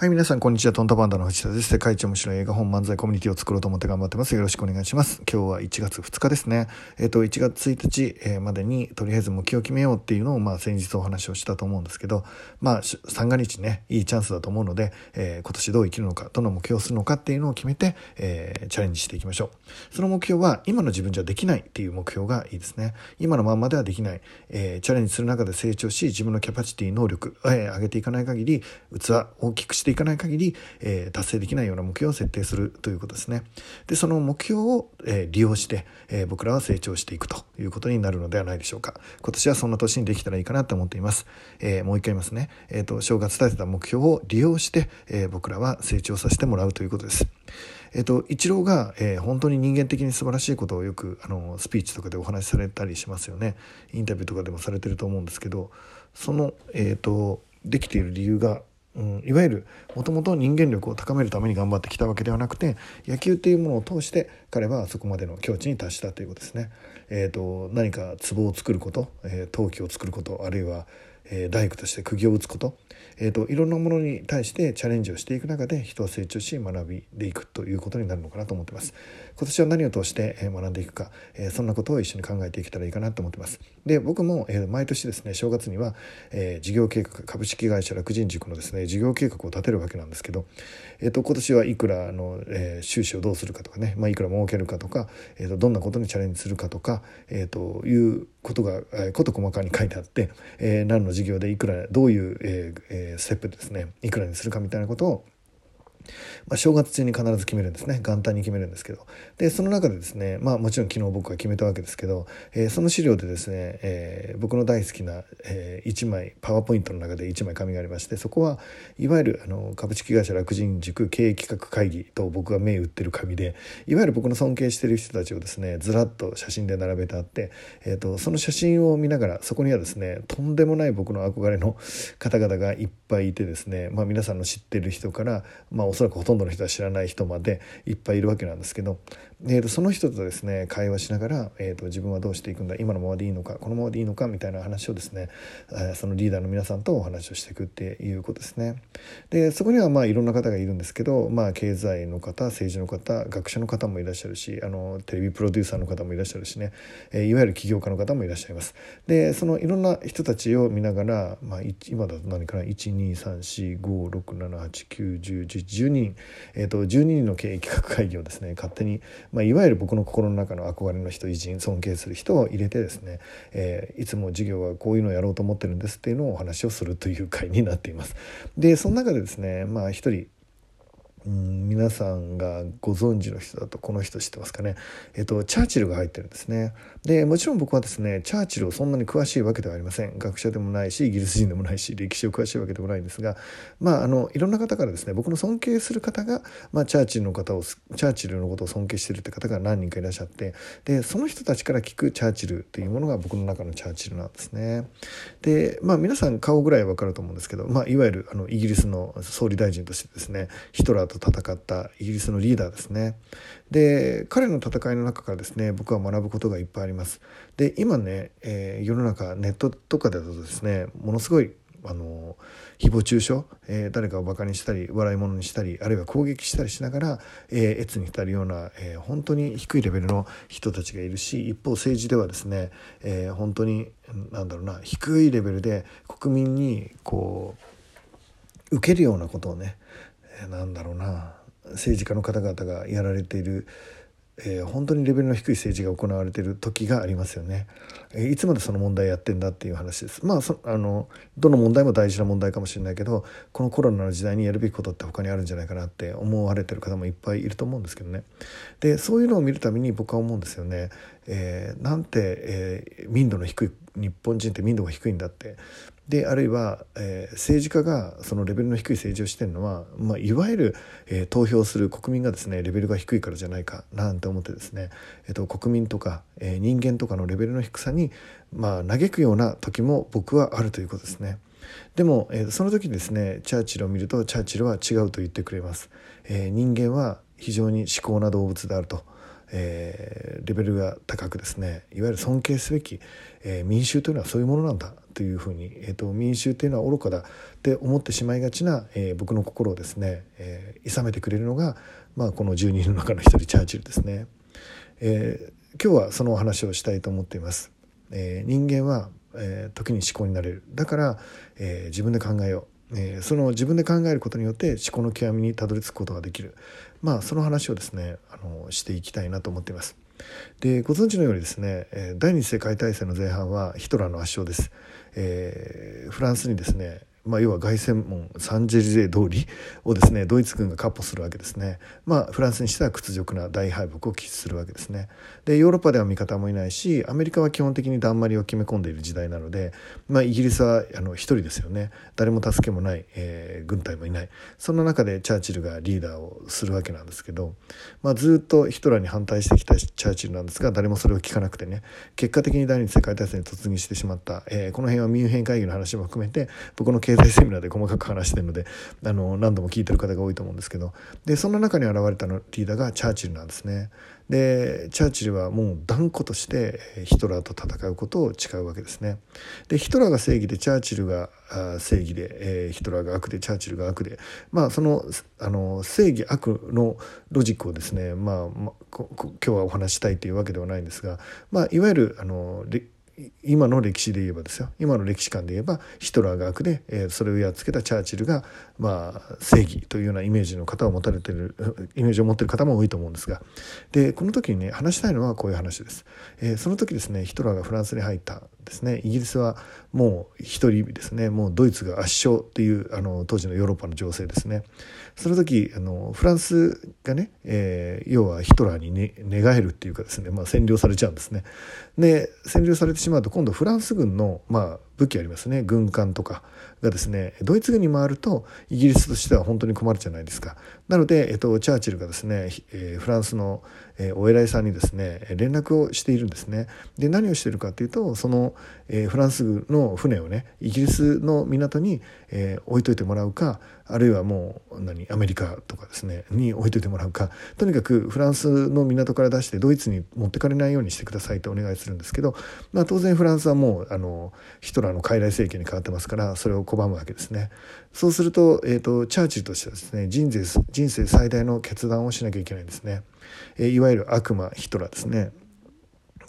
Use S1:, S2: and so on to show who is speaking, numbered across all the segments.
S1: はい、皆さん、こんにちは。トンタパンダの藤田です。世界一面白い映画本漫才コミュニティを作ろうと思って頑張ってます。よろしくお願いします。今日は1月2日ですね。えっ、ー、と、1月1日、えまでに、とりあえず目標を決めようっていうのを、まあ、先日お話をしたと思うんですけど、まあ、三が日ね、いいチャンスだと思うので、えー、今年どう生きるのか、どの目標をするのかっていうのを決めて、え、チャレンジしていきましょう。その目標は、今の自分じゃできないっていう目標がいいですね。今のまんまではできない。え、チャレンジする中で成長し、自分のキャパシティ、能力、え、上げていかない限り、器、大きくしていかない限り、えー、達成できないような目標を設定するということですね。で、その目標を、えー、利用して、えー、僕らは成長していくということになるのではないでしょうか。今年はそんな年にできたらいいかなと思っています。えもう一回言いますね。えっ、と、正月立てた目標を利用して、え僕らは成長させてもらうということです。えっ、と、イチローが、えー、本当に人間的に素晴らしいことをよく、あの、スピーチとかでお話しされたりしますよね。インタビューとかでもされてると思うんですけど、その、えっ、と、できている理由がうん、いわゆるもともと人間力を高めるために頑張ってきたわけではなくて野球っていうものを通して彼はそこまでの境地に達したということですね。えーと、何か壺を作ること、えー、陶器を作ることあるいは、えー、大工として釘を打つこと、えーと、いろんなものに対してチャレンジをしていく中で人は成長し学びでいくということになるのかなと思ってます。今年は何を通して学んでいくか、えー、そんなことを一緒に考えていけたらいいかなと思ってます。で僕も、えー、毎年ですね正月には、えー、事業計画株式会社楽人塾のですね事業計画を立てるわけなんですけど、えーと、今年はいくらの、えー、収支をどうするかとかね、まあ、いくら儲けるかとか、えーと、どんなことにチャレンジするかとか、えー、ということが、えー、こと細かに書いてあって、えー、何の事業でいくらどういう、えーえー、ステップですねいくらにするかみたいなことをまあ、正月中に必ず決めるんですね。元旦に決めるんですけど。でその中でですねまあもちろん昨日僕が決めたわけですけど、えー、その資料でですね、えー、僕の大好きな、えー、1枚パワーポイントの中で1枚紙がありましてそこはいわゆるあの株式会社楽人塾経営企画会議と僕が銘打ってる紙でいわゆる僕の尊敬してる人たちをですねずらっと写真で並べてあって、えーと、その写真を見ながらそこにはですねとんでもない僕の憧れの方々がいっぱいいてですね、まあ、皆さんの知ってる人から、まあ、おそらくほとんどの人は知らない人までいっぱいいるわけなんですけど、えー、とその人とですね会話しながら、えー、と自分はどうしていくんだ今のままでいいのかこのままでいいのかみたいな話をですね、えー、そのリーダーの皆さんとお話をしていくっていうことですね。でそこにはまあいろんな方がいるんですけど、まあ、経済の方政治の方学者の方もいらっしゃるしあのテレビプロデューサーの方もいらっしゃるしね、えー、いわゆる起業家の方もいらっしゃいます。でそのいろんな人たちを見ながら、まあ、今だと何かな123456789101112人、えーと、12人の経営企画会議をですね勝手に、まあ、いわゆる僕の心の中の憧れの人偉人尊敬する人を入れてですね、えー、いつも授業はこういうのをやろうと思ってるんですっていうのをお話をするという会になっています。でその中でですねまあ一人うん皆さんがご存知の人だとこの人知ってますかね、えっと、チャーチルが入ってるんですね。でもちろん僕はですねチャーチルをそんなに詳しいわけではありません。学者でもないしイギリス人でもないし歴史を詳しいわけでもないんですがまああのいろんな方からですね僕の尊敬する方が、まあ、チャーチルの方をチャーチルのことを尊敬してるって方が何人かいらっしゃってでその人たちから聞くチャーチルっていうものが僕の中のチャーチルなんですね。でまあ皆さん顔ぐらいわかると思うんですけど、まあ、いわゆるあのイギリスの総理大臣としてですねヒトラーと戦ったイギリスのリーダーですね。で彼の戦いの中からですね僕は学ぶことがいっぱいあります。で今ね、えー、世の中ネットとかだとですねものすごいあの誹謗中傷、えー、誰かをバカにしたり笑い物にしたりあるいは攻撃したりしながら、えー、越に浸るような、えー、本当に低いレベルの人たちがいるし一方政治ではですね、えー、本当になんだろうな低いレベルで国民にこう受けるようなことをねなんだろうな政治家の方々がやられている、えー、本当にレベルの低い政治が行われている時がありますよね。えー、いつまでその問題やってんだっていう話です。まあそあのどの問題も大事な問題かもしれないけどこのコロナの時代にやるべきことって他にあるんじゃないかなって思われてる方もいっぱいいると思うんですけどね。でそういうのを見るたびに僕は思うんですよね。えー、なんて、え民度の低い日本人って民度が低いんだってであるいは、えー、政治家がそのレベルの低い政治をしてるのは、まあ、いわゆる、えー、投票する国民がですねレベルが低いからじゃないかなんて思ってですね、えーと、国民とか、えー、人間とかのレベルの低さに、まあ、嘆くような時も僕はあるということですね。でも、えー、その時にですねチャーチルを見るとチャーチルは違うと言ってくれます。え、人間は非常に思考な動物であると。えー、レベルが高くですねいわゆる尊敬すべき、えー、民衆というのはそういうものなんだというふうに、えーと、民衆というのは愚かだって思ってしまいがちな、えー、僕の心をですね、えー、諌めてくれるのが、まあ、この12人の中の一人チャーチルですね。えー、今日はそのお話をしたいと思っています。えー、人間は、えー、時に思考になれるだから、えー、自分で考えよう、えー、その自分で考えることによって思考の極みにたどり着くことができるまあその話をですねあのしていきたいなと思っています。でご存知のようにですね第二次世界大戦の前半はヒトラーの圧勝です、えー、フランスにですねまあ、要は凱旋門サンジェリゼ通りをですねドイツ軍が闊歩するわけですね、まあ、フランスにしては屈辱な大敗北を喫するわけですね。でヨーロッパでは味方もいないしアメリカは基本的にだんまりを決め込んでいる時代なので、まあ、イギリスはあの一人ですよね。誰も助けもない、えー、軍隊もいない。そんな中でチャーチルがリーダーをするわけなんですけど、まあ、ずっとヒトラーに反対してきたチャーチルなんですが誰もそれを聞かなくてね。結果的に第二次世界大戦に突入してしまった、えー、この辺はミュンヘン会議の話も含めて僕の経済セミナーで細かく話してるのであの何度も聞いてる方が多いと思うんですけどでそんな中に現れたのリーダーがチャーチルなんですね。でチャーチルはもう断固としてヒトラーと戦うことを誓うわけですね。でヒトラーが正義でチャーチルが正義で、ヒトラーが悪でチャーチルが悪でまあそのあの正義悪のロジックをですね、まあ、ま、今日はお話したいというわけではないんですが、まあ、いわゆるあの今の歴史で言えばですよ。今の歴史観で言えばヒトラーが悪で、えー、それをやっつけたチャーチルが、まあ、正義というようなイメージの方を持たれてる イメージを持ってる方も多いと思うんですが。でこの時にね話したいのはこういう話です、えー、その時ですねヒトラーがフランスに入ったですね。イギリスはもう一人ですね。もうドイツが圧勝っていうあの当時のヨーロッパの情勢ですね。その時あのフランスがね、えー、要はヒトラーに、ね、寝返るっていうかですね、まあ、占領されちゃうんですね。で占領されてしまうと今度フランス軍の、まあ、武器ありますね。軍艦とかがですねドイツ軍に回るとイギリスとしては本当に困るじゃないですか。なので、えっと、チャーチルがですね、え、フランスの、え、お偉いさんにですね連絡をしているんですね。で何をしているかというとその、え、フランス軍の船をねイギリスの港に、え、置いといてもらうかあるいはもう何アメリカとかですねに置いといてもらうか。とにかくフランスの港から出してドイツに持ってかれないようにしてくださいとお願いするんですけど、まあ、当然フランスはもうあのヒトラーあの傀儡政権に変わってますからそれを拒むわけですね。そうすると,、えーと、チャーチルとしてはですね人生人生最大の決断をしなきゃいけないんですね。えー、いわゆる悪魔ヒトラーですね。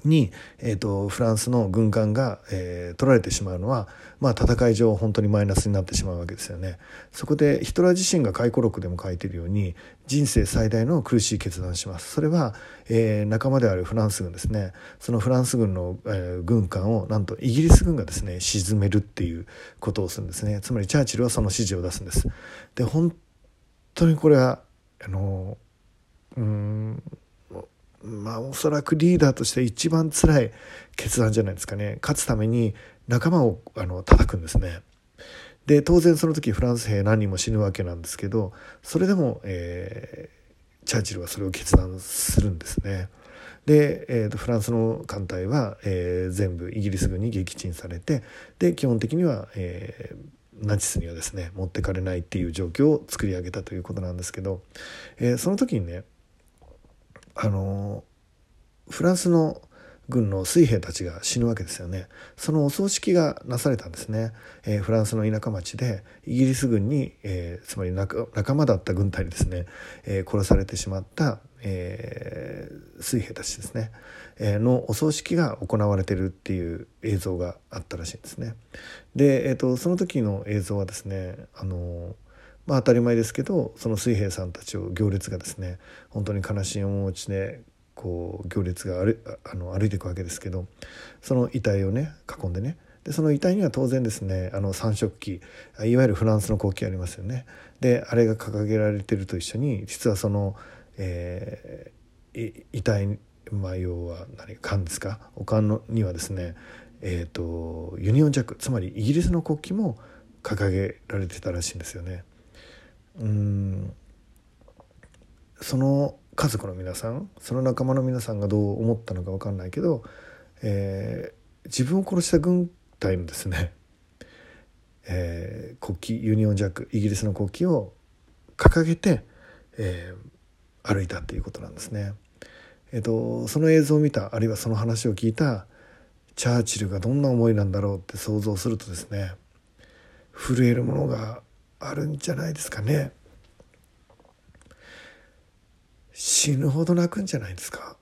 S1: に、えーと、フランスの軍艦が、えー、取られてしまうのは、まあ、戦い上本当にマイナスになってしまうわけですよね。そこでヒトラー自身が回顧録でも書いているように人生最大の苦しい決断をします。それは、えー、仲間であるフランス軍ですねそのフランス軍の、えー、軍艦をなんとイギリス軍がですね沈めるっていうことをするんですねつまりチャーチルはその指示を出すんです。で本当にこれはあのうんまあおそらくリーダーとして一番辛い決断じゃないですかね勝つために仲間をあの叩くんですね。で当然その時フランス兵何人も死ぬわけなんですけどそれでも、えー、チャーチルはそれを決断するんですね。で、えーと、フランスの艦隊は、えー、全部イギリス軍に撃沈されてで基本的には、えー、ナチスにはですね持ってかれないっていう状況を作り上げたということなんですけど、えー、その時にねあのフランスの軍の水兵たちが死ぬわけですよね。そのお葬式がなされたんですね、えー、フランスの田舎町でイギリス軍に、えー、つまり仲間だった軍隊にですね、えー、殺されてしまった、え水兵たちですね、えのお葬式が行われてるっていう映像があったらしいんですね。で、えーと、その時の映像はですねあのまあ、当たり前ですけどその水兵さんたちを行列がですね本当に悲しい面持ちでこう行列が歩あの歩いていくわけですけどその遺体をね囲んでね。でその遺体には当然ですねあの三色旗いわゆるフランスの国旗ありますよね。であれが掲げられてると一緒に実はその、えー、遺体まあ要は何缶ですか？おかんのにはですねえーと、ユニオンジャックつまりイギリスの国旗も掲げられてたらしいんですよね。うんその家族の皆さんその仲間の皆さんがどう思ったのか分かんないけど、えー、自分を殺した軍隊のですね、えー、国旗ユニオンジャックイギリスの国旗を掲げて、えー、歩いたっていうことなんですね。えっと、その映像を見たあるいはその話を聞いたチャーチルがどんな思いなんだろうって想像するとですね震えるものがあるんじゃないですかね。死ぬほど泣くんじゃないですか。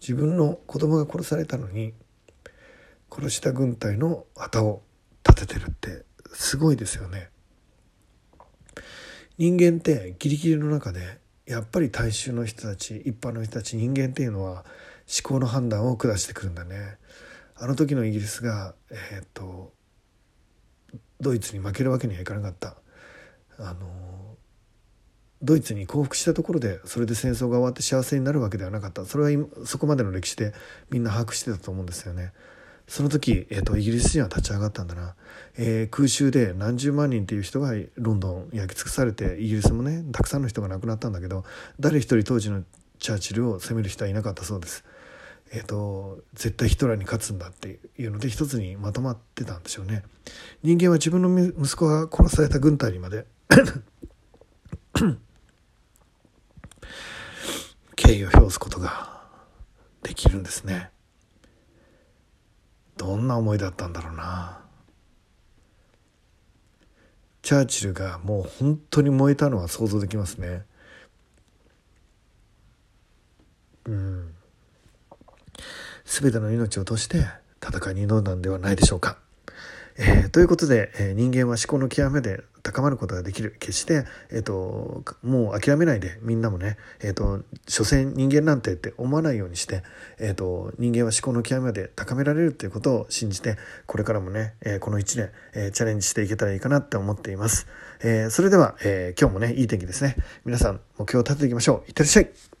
S1: 自分の子供が殺されたのに殺した軍隊の旗を立ててるってすごいですよね。人間ってギリギリの中でやっぱり大衆の人たち一般の人たち人間っていうのは思考の判断を下してくるんだね。あの時のイギリスがえー、っとドイツに負けるわけにはいかなかったあのドイツに降伏したところでそれで戦争が終わって幸せになるわけではなかったそれは今そこまでの歴史でみんな把握してたと思うんですよね。その時、えーと、イギリス人は立ち上がったんだな、えー、空襲で何十万人っていう人がロンドン焼き尽くされてイギリスもねたくさんの人が亡くなったんだけど誰一人当時のチャーチルを責める人はいなかったそうです。えーと、絶対ヒトラーに勝つんだっていうので一つにまとまってたんでしょうね。人間は自分の息子が殺された軍隊にまで 敬意を表すことができるんですね。どんな思いだったんだろうなチャーチルがもう本当に燃えたのは想像できますねうん全ての命を通して戦いに挑んだんではないでしょうか。えー、ということで、えー、人間は思考の極めで高まることができる。決して、えーと、もう諦めないでみんなもね、えーと、所詮人間なんてって思わないようにして、えーと、人間は思考の極めで高められるということを信じてこれからもね、えー、この1年、えー、チャレンジしていけたらいいかなって思っています、えー、それでは、え今日もねいい天気ですね。皆さん目標を立てていきましょう。いってらっしゃい。